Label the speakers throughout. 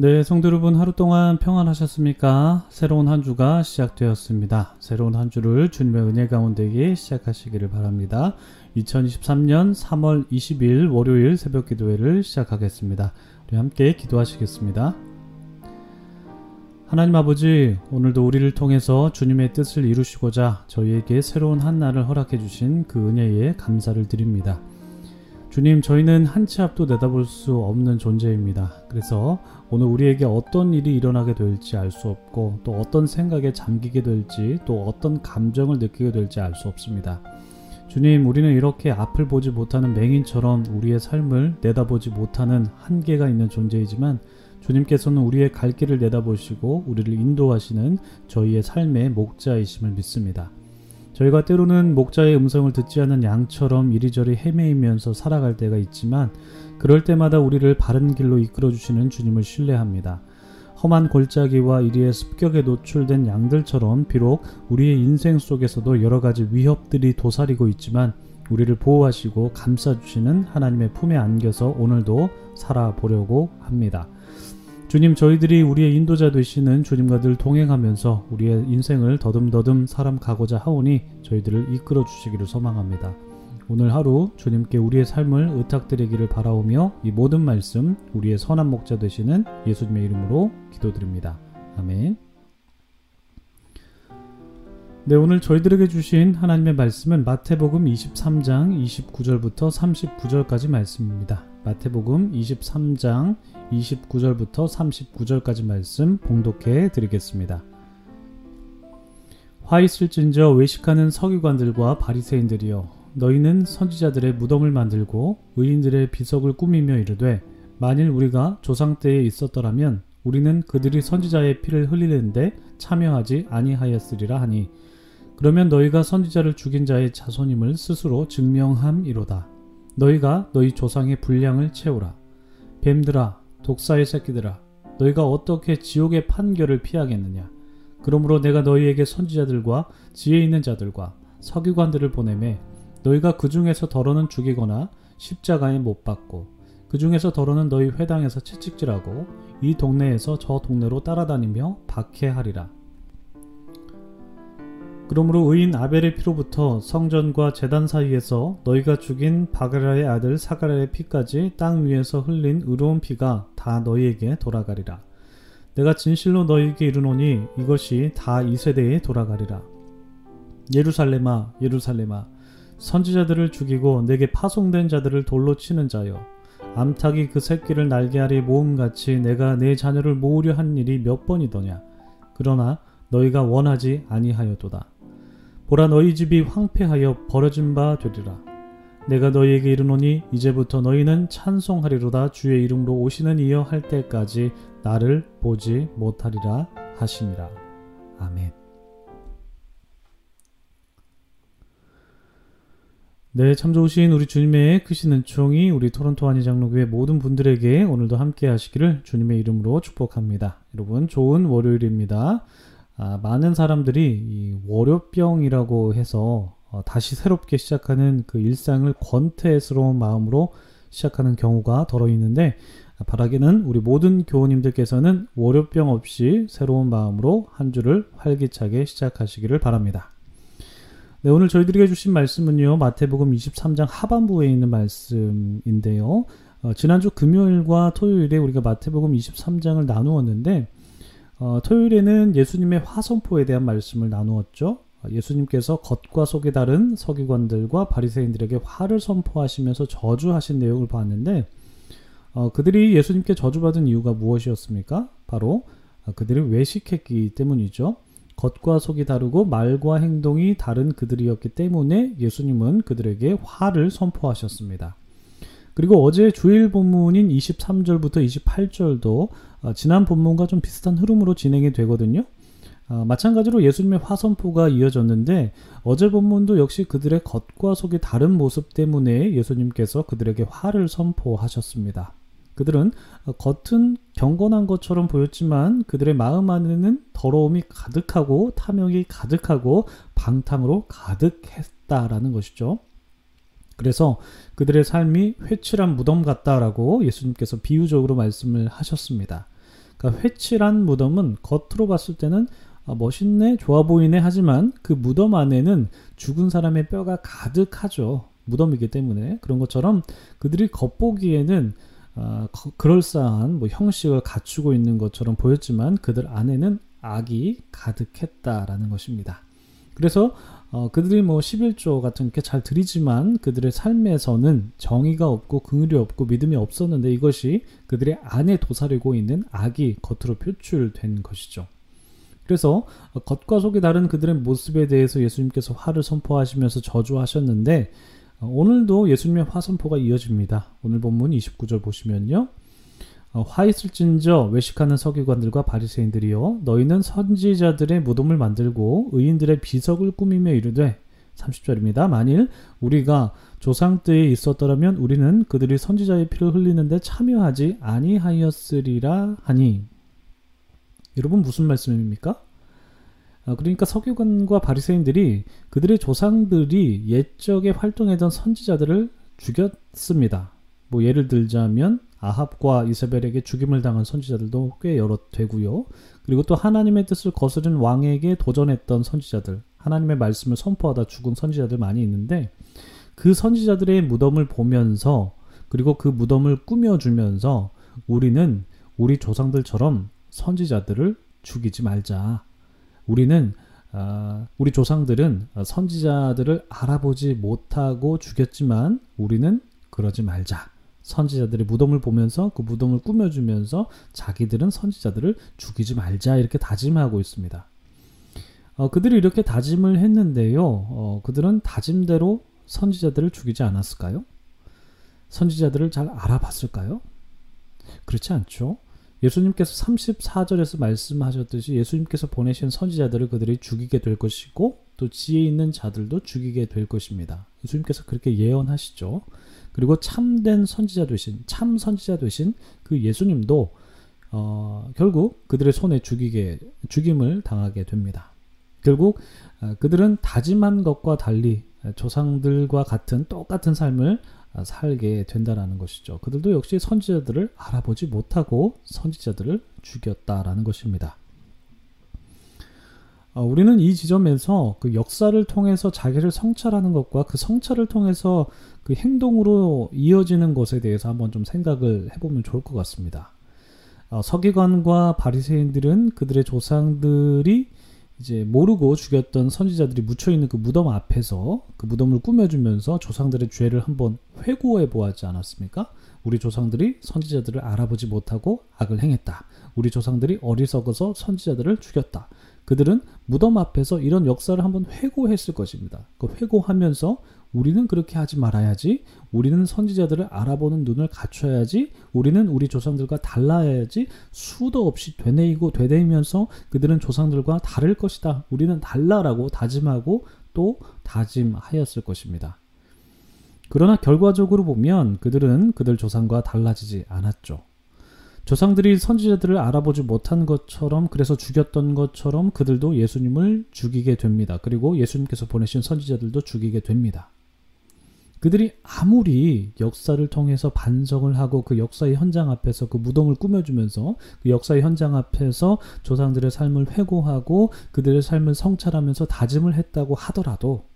Speaker 1: 네, 성도 여러분 하루 동안 평안하셨습니까? 새로운 한 주가 시작되었습니다. 새로운 한 주를 주님의 은혜 가운데에 시작하시기를 바랍니다. 2023년 3월 20일 월요일 새벽 기도회를 시작하겠습니다. 우리 함께 기도하시겠습니다. 하나님 아버지, 오늘도 우리를 통해서 주님의 뜻을 이루시고자 저희에게 새로운 한 날을 허락해 주신 그 은혜에 감사를 드립니다. 주님, 저희는 한 치 앞도 내다볼 수 없는 존재입니다. 그래서 오늘 우리에게 어떤 일이 일어나게 될지 알 수 없고 또 어떤 생각에 잠기게 될지 또 어떤 감정을 느끼게 될지 알 수 없습니다. 주님, 우리는 이렇게 앞을 보지 못하는 맹인처럼 우리의 삶을 내다보지 못하는 한계가 있는 존재이지만 주님께서는 우리의 갈 길을 내다보시고 우리를 인도하시는 저희의 삶의 목자이심을 믿습니다. 저희가 때로는 목자의 음성을 듣지 않는 양처럼 이리저리 헤매이면서 살아갈 때가 있지만 그럴 때마다 우리를 바른 길로 이끌어 주시는 주님을 신뢰합니다. 험한 골짜기와 이리의 습격에 노출된 양들처럼 비록 우리의 인생 속에서도 여러 가지 위협들이 도사리고 있지만 우리를 보호하시고 감싸주시는 하나님의 품에 안겨서 오늘도 살아보려고 합니다. 주님, 저희들이 우리의 인도자 되시는 주님과 늘 동행하면서 우리의 인생을 더듬더듬 사람 가고자 하오니 저희들을 이끌어 주시기를 소망합니다. 오늘 하루 주님께 우리의 삶을 의탁드리기를 바라오며 이 모든 말씀 우리의 선한 목자 되시는 예수님의 이름으로 기도드립니다. 아멘. 네, 오늘 저희들에게 주신 하나님의 말씀은 마태복음 23장 29절부터 39절까지 말씀입니다. 마태복음 23장 29절부터 39절까지 말씀 봉독해 드리겠습니다. 화 있을진저 외식하는 서기관들과 바리새인들이여 너희는 선지자들의 무덤을 만들고 의인들의 비석을 꾸미며 이르되 만일 우리가 조상 때에 있었더라면 우리는 그들이 선지자의 피를 흘리는데 참여하지 아니하였으리라 하니 그러면 너희가 선지자를 죽인 자의 자손임을 스스로 증명함이로다. 너희가 너희 조상의 분량을 채우라. 뱀들아, 독사의 새끼들아, 너희가 어떻게 지옥의 판결을 피하겠느냐? 그러므로 내가 너희에게 선지자들과 지혜 있는 자들과 서기관들을 보내매 너희가 그 중에서 더러는 죽이거나 십자가에 못 박고 그 중에서 더러는 너희 회당에서 채찍질하고 이 동네에서 저 동네로 따라다니며 박해하리라. 그러므로 의인 아벨의 피로부터 성전과 재단 사이에서 너희가 죽인 바그라의 아들 사가랴의 피까지 땅 위에서 흘린 의로운 피가 다 너희에게 돌아가리라. 내가 진실로 너희에게 이르노니 이것이 다 이 세대에 돌아가리라. 예루살렘아 예루살렘아 선지자들을 죽이고 내게 파송된 자들을 돌로 치는 자여 암탉이 그 새끼를 날개 아래 모음같이 내가 내 자녀를 모으려 한 일이 몇 번이더냐 그러나 너희가 원하지 아니하여도다 보라 너희 집이 황폐하여 버려진 바 되리라 내가 너희에게 이르노니 이제부터 너희는 찬송하리로다 주의 이름으로 오시는 이여 할 때까지 나를 보지 못하리라 하시니라 아멘 네, 참 좋으신 우리 주님의 크신 은총이 우리 토론토 한의장로교회 모든 분들에게 오늘도 함께 하시기를 주님의 이름으로 축복합니다. 여러분, 좋은 월요일입니다. 아, 많은 사람들이 이 월요병이라고 해서 어, 다시 새롭게 시작하는 그 일상을 권태스러운 마음으로 시작하는 경우가 더러 있는데 아, 바라기는 우리 모든 교우님들께서는 월요병 없이 새로운 마음으로 한 주를 활기차게 시작하시기를 바랍니다. 네, 오늘 저희들에게 주신 말씀은요, 마태복음 23장 하반부에 있는 말씀인데요. 어, 지난주 금요일과 토요일에 우리가 마태복음 23장을 나누었는데, 어, 토요일에는 예수님의 화선포에 대한 말씀을 나누었죠. 어, 예수님께서 겉과 속이 다른 서기관들과 바리새인들에게 화를 선포하시면서 저주하신 내용을 봤는데, 어, 그들이 예수님께 저주받은 이유가 무엇이었습니까? 바로 어, 그들이 외식했기 때문이죠. 겉과 속이 다르고 말과 행동이 다른 그들이었기 때문에 예수님은 그들에게 화를 선포하셨습니다. 그리고 어제 주일 본문인 23절부터 28절도 어, 지난 본문과 좀 비슷한 흐름으로 진행이 되거든요. 어, 마찬가지로 예수님의 화선포가 이어졌는데 어제 본문도 역시 그들의 겉과 속이 다른 모습 때문에 예수님께서 그들에게 화를 선포하셨습니다. 그들은 겉은 경건한 것처럼 보였지만 그들의 마음 안에는 더러움이 가득하고 탐욕이 가득하고 방탕으로 가득했다라는 것이죠. 그래서 그들의 삶이 회칠한 무덤 같다라고 예수님께서 비유적으로 말씀을 하셨습니다. 그러니까 회칠한 무덤은 겉으로 봤을 때는 아, 멋있네, 좋아 보이네 하지만 그 무덤 안에는 죽은 사람의 뼈가 가득하죠. 무덤이기 때문에 그런 것처럼 그들이 겉보기에는 어, 그럴싸한 뭐 형식을 갖추고 있는 것처럼 보였지만 그들 안에는 악이 가득했다라는 것입니다. 그래서 어, 그들이 뭐 11조 같은 게 잘 드리지만 그들의 삶에서는 정의가 없고 긍휼이 없고 믿음이 없었는데 이것이 그들의 안에 도사리고 있는 악이 겉으로 표출된 것이죠. 그래서 겉과 속이 다른 그들의 모습에 대해서 예수님께서 화를 선포하시면서 저주하셨는데 어, 오늘도 예수님의 화 선포가 이어집니다. 오늘 본문 29절 보시면요. 어, 화 있을진저 외식하는 서기관들과 바리새인들이여 너희는 선지자들의 무덤을 만들고 의인들의 비석을 꾸미며 이르되 30절입니다. 만일 우리가 조상 때에 있었더라면 우리는 그들이 선지자의 피를 흘리는데 참여하지 아니하였으리라 하니 여러분 무슨 말씀입니까? 아, 그러니까 서기관과 바리새인들이 그들의 조상들이 옛적에 활동했던 선지자들을 죽였습니다. 뭐 예를 들자면 아합과 이세벨에게 죽임을 당한 선지자들도 꽤 여러 되고요. 그리고 또 하나님의 뜻을 거스른 왕에게 도전했던 선지자들, 하나님의 말씀을 선포하다 죽은 선지자들 많이 있는데 그 선지자들의 무덤을 보면서 그리고 그 무덤을 꾸며주면서 우리는 우리 조상들처럼 선지자들을 죽이지 말자. 우리는 어, 우리 조상들은 선지자들을 알아보지 못하고 죽였지만 우리는 그러지 말자. 선지자들의 무덤을 보면서 그 무덤을 꾸며주면서 자기들은 선지자들을 죽이지 말자 이렇게 다짐하고 있습니다. 어, 그들이 이렇게 다짐을 했는데요. 어, 그들은 다짐대로 선지자들을 죽이지 않았을까요? 선지자들을 잘 알아봤을까요? 그렇지 않죠. 예수님께서 34절에서 말씀하셨듯이 예수님께서 보내신 선지자들을 그들이 죽이게 될 것이고 또 지혜 있는 자들도 죽이게 될 것입니다. 예수님께서 그렇게 예언하시죠. 그리고 참된 선지자 되신 참 선지자 되신 그 예수님도 어, 결국 그들의 손에 죽이게 죽임을 당하게 됩니다. 결국 어, 그들은 다짐한 것과 달리 조상들과 같은 똑같은 삶을 아, 살게 된다라는 것이죠. 그들도 역시 선지자들을 알아보지 못하고 선지자들을 죽였다라는 것입니다. 어, 우리는 이 지점에서 그 역사를 통해서 자기를 성찰하는 것과 그 성찰을 통해서 그 행동으로 이어지는 것에 대해서 한번 좀 생각을 해보면 좋을 것 같습니다. 어, 서기관과 바리새인들은 그들의 조상들이 이제 모르고 죽였던 선지자들이 묻혀 있는 그 무덤 앞에서 그 무덤을 꾸며주면서 조상들의 죄를 한번 회고해 보았지 않았습니까? 우리 조상들이 선지자들을 알아보지 못하고 악을 행했다. 우리 조상들이 어리석어서 선지자들을 죽였다. 그들은 무덤 앞에서 이런 역사를 한번 회고했을 것입니다. 그 회고하면서 우리는 그렇게 하지 말아야지. 우리는 선지자들을 알아보는 눈을 갖춰야지. 우리는 우리 조상들과 달라야지. 수도 없이 되뇌이고 되뇌이면서 그들은 조상들과 다를 것이다. 우리는 달라라고 다짐하고 또 다짐하였을 것입니다. 그러나 결과적으로 보면 그들은 그들 조상과 달라지지 않았죠. 조상들이 선지자들을 알아보지 못한 것처럼 그래서 죽였던 것처럼 그들도 예수님을 죽이게 됩니다. 그리고 예수님께서 보내신 선지자들도 죽이게 됩니다. 그들이 아무리 역사를 통해서 반성을 하고 그 역사의 현장 앞에서 그 무덤을 꾸며주면서 그 역사의 현장 앞에서 조상들의 삶을 회고하고 그들의 삶을 성찰하면서 다짐을 했다고 하더라도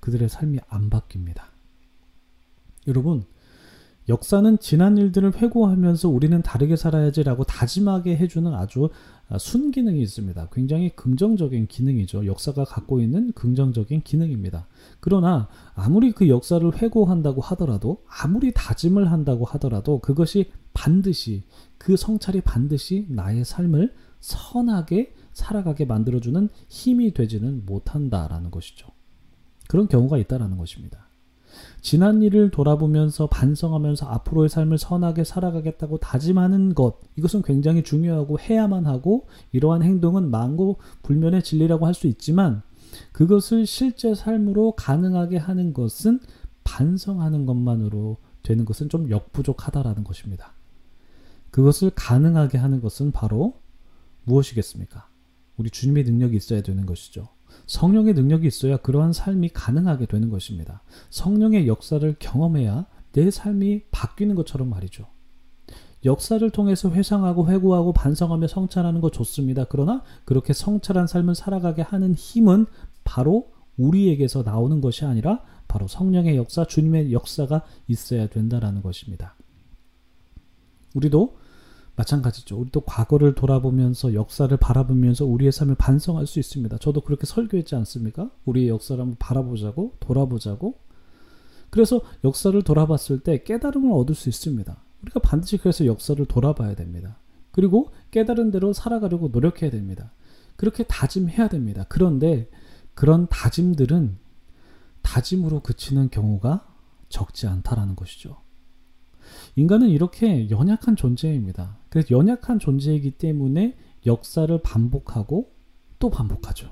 Speaker 1: 그들의 삶이 안 바뀝니다. 여러분, 역사는 지난 일들을 회고하면서 우리는 다르게 살아야지라고 다짐하게 해주는 아주 아, 순기능이 있습니다. 굉장히 긍정적인 기능이죠. 역사가 갖고 있는 긍정적인 기능입니다. 그러나 아무리 그 역사를 회고한다고 하더라도 아무리 다짐을 한다고 하더라도 그것이 반드시 그 성찰이 반드시 나의 삶을 선하게 살아가게 만들어주는 힘이 되지는 못한다라는 것이죠. 그런 경우가 있다라는 것입니다. 지난 일을 돌아보면서 반성하면서 앞으로의 삶을 선하게 살아가겠다고 다짐하는 것 이것은 굉장히 중요하고 해야만 하고 이러한 행동은 망고 불면의 진리라고 할 수 있지만 그것을 실제 삶으로 가능하게 하는 것은 반성하는 것만으로 되는 것은 좀 역부족하다라는 것입니다. 그것을 가능하게 하는 것은 바로 무엇이겠습니까? 우리 주님의 능력이 있어야 되는 것이죠. 성령의 능력이 있어야 그러한 삶이 가능하게 되는 것입니다. 성령의 역사를 경험해야 내 삶이 바뀌는 것처럼 말이죠. 역사를 통해서 회상하고 회고하고 반성하며 성찰하는 것 좋습니다. 그러나 그렇게 성찰한 삶을 살아가게 하는 힘은 바로 우리에게서 나오는 것이 아니라 바로 성령의 역사, 주님의 역사가 있어야 된다라는 것입니다. 우리도 마찬가지죠. 우리도 과거를 돌아보면서 역사를 바라보면서 우리의 삶을 반성할 수 있습니다. 저도 그렇게 설교했지 않습니까? 우리의 역사를 한번 바라보자고, 돌아보자고. 그래서 역사를 돌아봤을 때 깨달음을 얻을 수 있습니다. 우리가 반드시 그래서 역사를 돌아봐야 됩니다. 그리고 깨달은 대로 살아가려고 노력해야 됩니다. 그렇게 다짐해야 됩니다. 그런데 그런 다짐들은 다짐으로 그치는 경우가 적지 않다라는 것이죠. 인간은 이렇게 연약한 존재입니다. 그래서 연약한 존재이기 때문에 역사를 반복하고 또 반복하죠.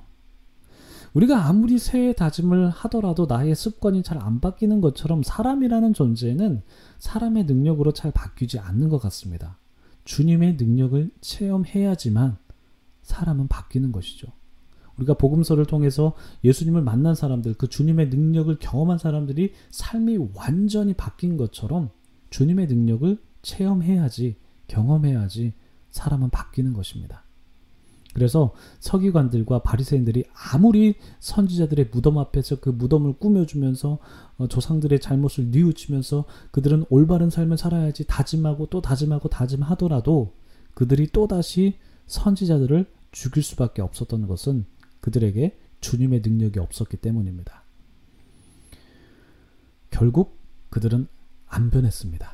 Speaker 1: 우리가 아무리 새해 다짐을 하더라도 나의 습관이 잘 안 바뀌는 것처럼 사람이라는 존재는 사람의 능력으로 잘 바뀌지 않는 것 같습니다. 주님의 능력을 체험해야지만 사람은 바뀌는 것이죠. 우리가 복음서를 통해서 예수님을 만난 사람들, 그 주님의 능력을 경험한 사람들이 삶이 완전히 바뀐 것처럼 주님의 능력을 체험해야지, 경험해야지 사람은 바뀌는 것입니다. 그래서 서기관들과 바리새인들이 아무리 선지자들의 무덤 앞에서 그 무덤을 꾸며주면서 어, 조상들의 잘못을 뉘우치면서 그들은 올바른 삶을 살아야지 다짐하고 또 다짐하고 다짐하더라도 그들이 또다시 선지자들을 죽일 수밖에 없었던 것은 그들에게 주님의 능력이 없었기 때문입니다. 결국 그들은 안 변했습니다.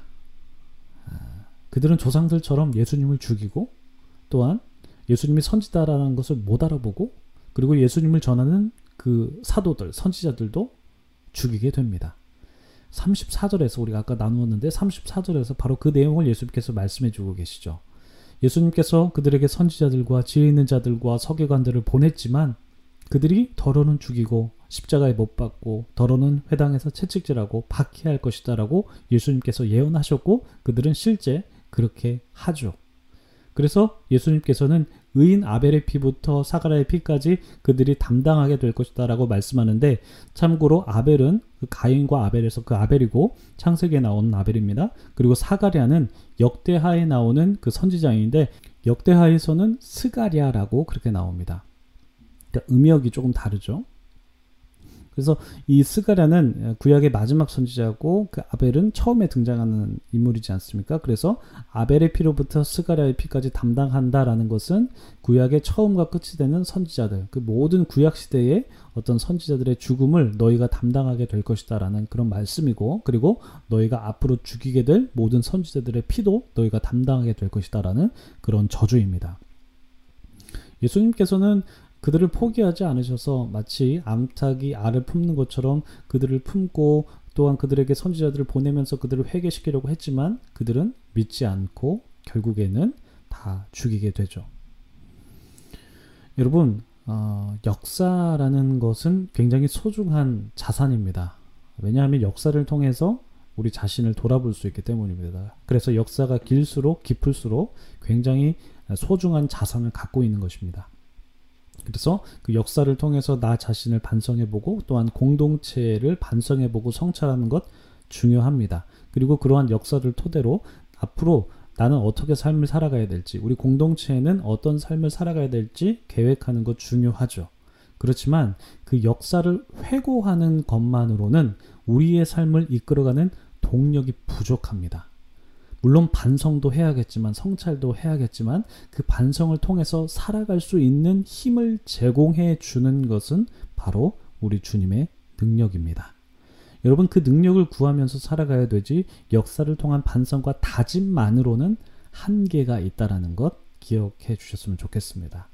Speaker 1: 아, 그들은 조상들처럼 예수님을 죽이고 또한 예수님이 선지자라는 것을 못 알아보고 그리고 예수님을 전하는 그 사도들, 선지자들도 죽이게 됩니다. 34절에서 우리가 아까 나누었는데 34절에서 바로 그 내용을 예수님께서 말씀해 주고 계시죠. 예수님께서 그들에게 선지자들과 지혜 있는 자들과 서기관들을 보냈지만 그들이 더러는 죽이고 십자가에 못 박고 더러는 회당에서 채찍질하고 박해할 것이다라고 예수님께서 예언하셨고 그들은 실제 그렇게 하죠. 그래서 예수님께서는 의인 아벨의 피부터 사가라의 피까지 그들이 담당하게 될 것이다라고 말씀하는데 참고로 아벨은 그 가인과 아벨에서 그 아벨이고 창세기에 나오는 아벨입니다. 그리고 사가랴는 역대하에 나오는 그 선지자인데 역대하에서는 스가랴라고 그렇게 나옵니다. 그러니까 음역이 조금 다르죠. 그래서 이 스가랴는 구약의 마지막 선지자고 그 아벨은 처음에 등장하는 인물이지 않습니까? 그래서 아벨의 피로부터 스가랴의 피까지 담당한다라는 것은 구약의 처음과 끝이 되는 선지자들, 그 모든 구약 시대의 어떤 선지자들의 죽음을 너희가 담당하게 될 것이다라는 그런 말씀이고, 그리고 너희가 앞으로 죽이게 될 모든 선지자들의 피도 너희가 담당하게 될 것이다라는 그런 저주입니다. 예수님께서는 그들을 포기하지 않으셔서 마치 암탉이 알을 품는 것처럼 그들을 품고 또한 그들에게 선지자들을 보내면서 그들을 회개시키려고 했지만 그들은 믿지 않고 결국에는 다 죽이게 되죠. 여러분, 어, 역사라는 것은 굉장히 소중한 자산입니다. 왜냐하면 역사를 통해서 우리 자신을 돌아볼 수 있기 때문입니다. 그래서 역사가 길수록 깊을수록 굉장히 소중한 자산을 갖고 있는 것입니다. 그래서 그 역사를 통해서 나 자신을 반성해보고 또한 공동체를 반성해보고 성찰하는 것 중요합니다. 그리고 그러한 역사를 토대로 앞으로 나는 어떻게 삶을 살아가야 될지, 우리 공동체에는 어떤 삶을 살아가야 될지 계획하는 것 중요하죠. 그렇지만 그 역사를 회고하는 것만으로는 우리의 삶을 이끌어가는 동력이 부족합니다. 물론 반성도 해야겠지만 성찰도 해야겠지만 그 반성을 통해서 살아갈 수 있는 힘을 제공해 주는 것은 바로 우리 주님의 능력입니다. 여러분 그 능력을 구하면서 살아가야 되지 역사를 통한 반성과 다짐만으로는 한계가 있다라는 것 기억해 주셨으면 좋겠습니다.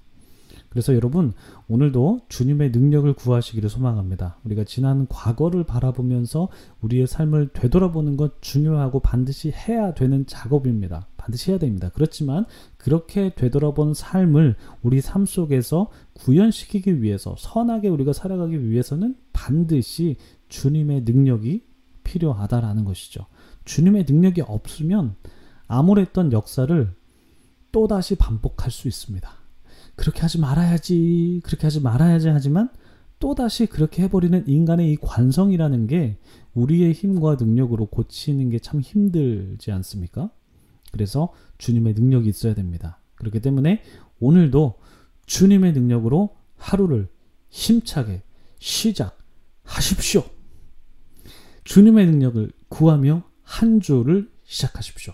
Speaker 1: 그래서 여러분 오늘도 주님의 능력을 구하시기를 소망합니다. 우리가 지난 과거를 바라보면서 우리의 삶을 되돌아보는 것 중요하고 반드시 해야 되는 작업입니다. 반드시 해야 됩니다. 그렇지만 그렇게 되돌아본 삶을 우리 삶 속에서 구현시키기 위해서 선하게 우리가 살아가기 위해서는 반드시 주님의 능력이 필요하다라는 것이죠. 주님의 능력이 없으면 암울했던 역사를 또다시 반복할 수 있습니다. 그렇게 하지 말아야지, 그렇게 하지 말아야지 하지만 또다시 그렇게 해버리는 인간의 이 관성이라는 게 우리의 힘과 능력으로 고치는 게 참 힘들지 않습니까? 그래서 주님의 능력이 있어야 됩니다. 그렇기 때문에 오늘도 주님의 능력으로 하루를 힘차게 시작하십시오. 주님의 능력을 구하며 한 주를 시작하십시오.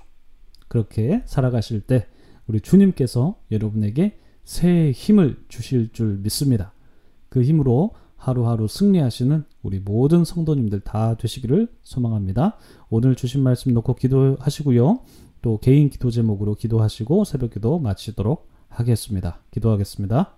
Speaker 1: 그렇게 살아가실 때 우리 주님께서 여러분에게 새 힘을 주실 줄 믿습니다. 그 힘으로 하루하루 승리하시는 우리 모든 성도님들 다 되시기를 소망합니다. 오늘 주신 말씀 놓고 기도하시고요. 또 개인 기도 제목으로 기도하시고 새벽 기도 마치도록 하겠습니다. 기도하겠습니다.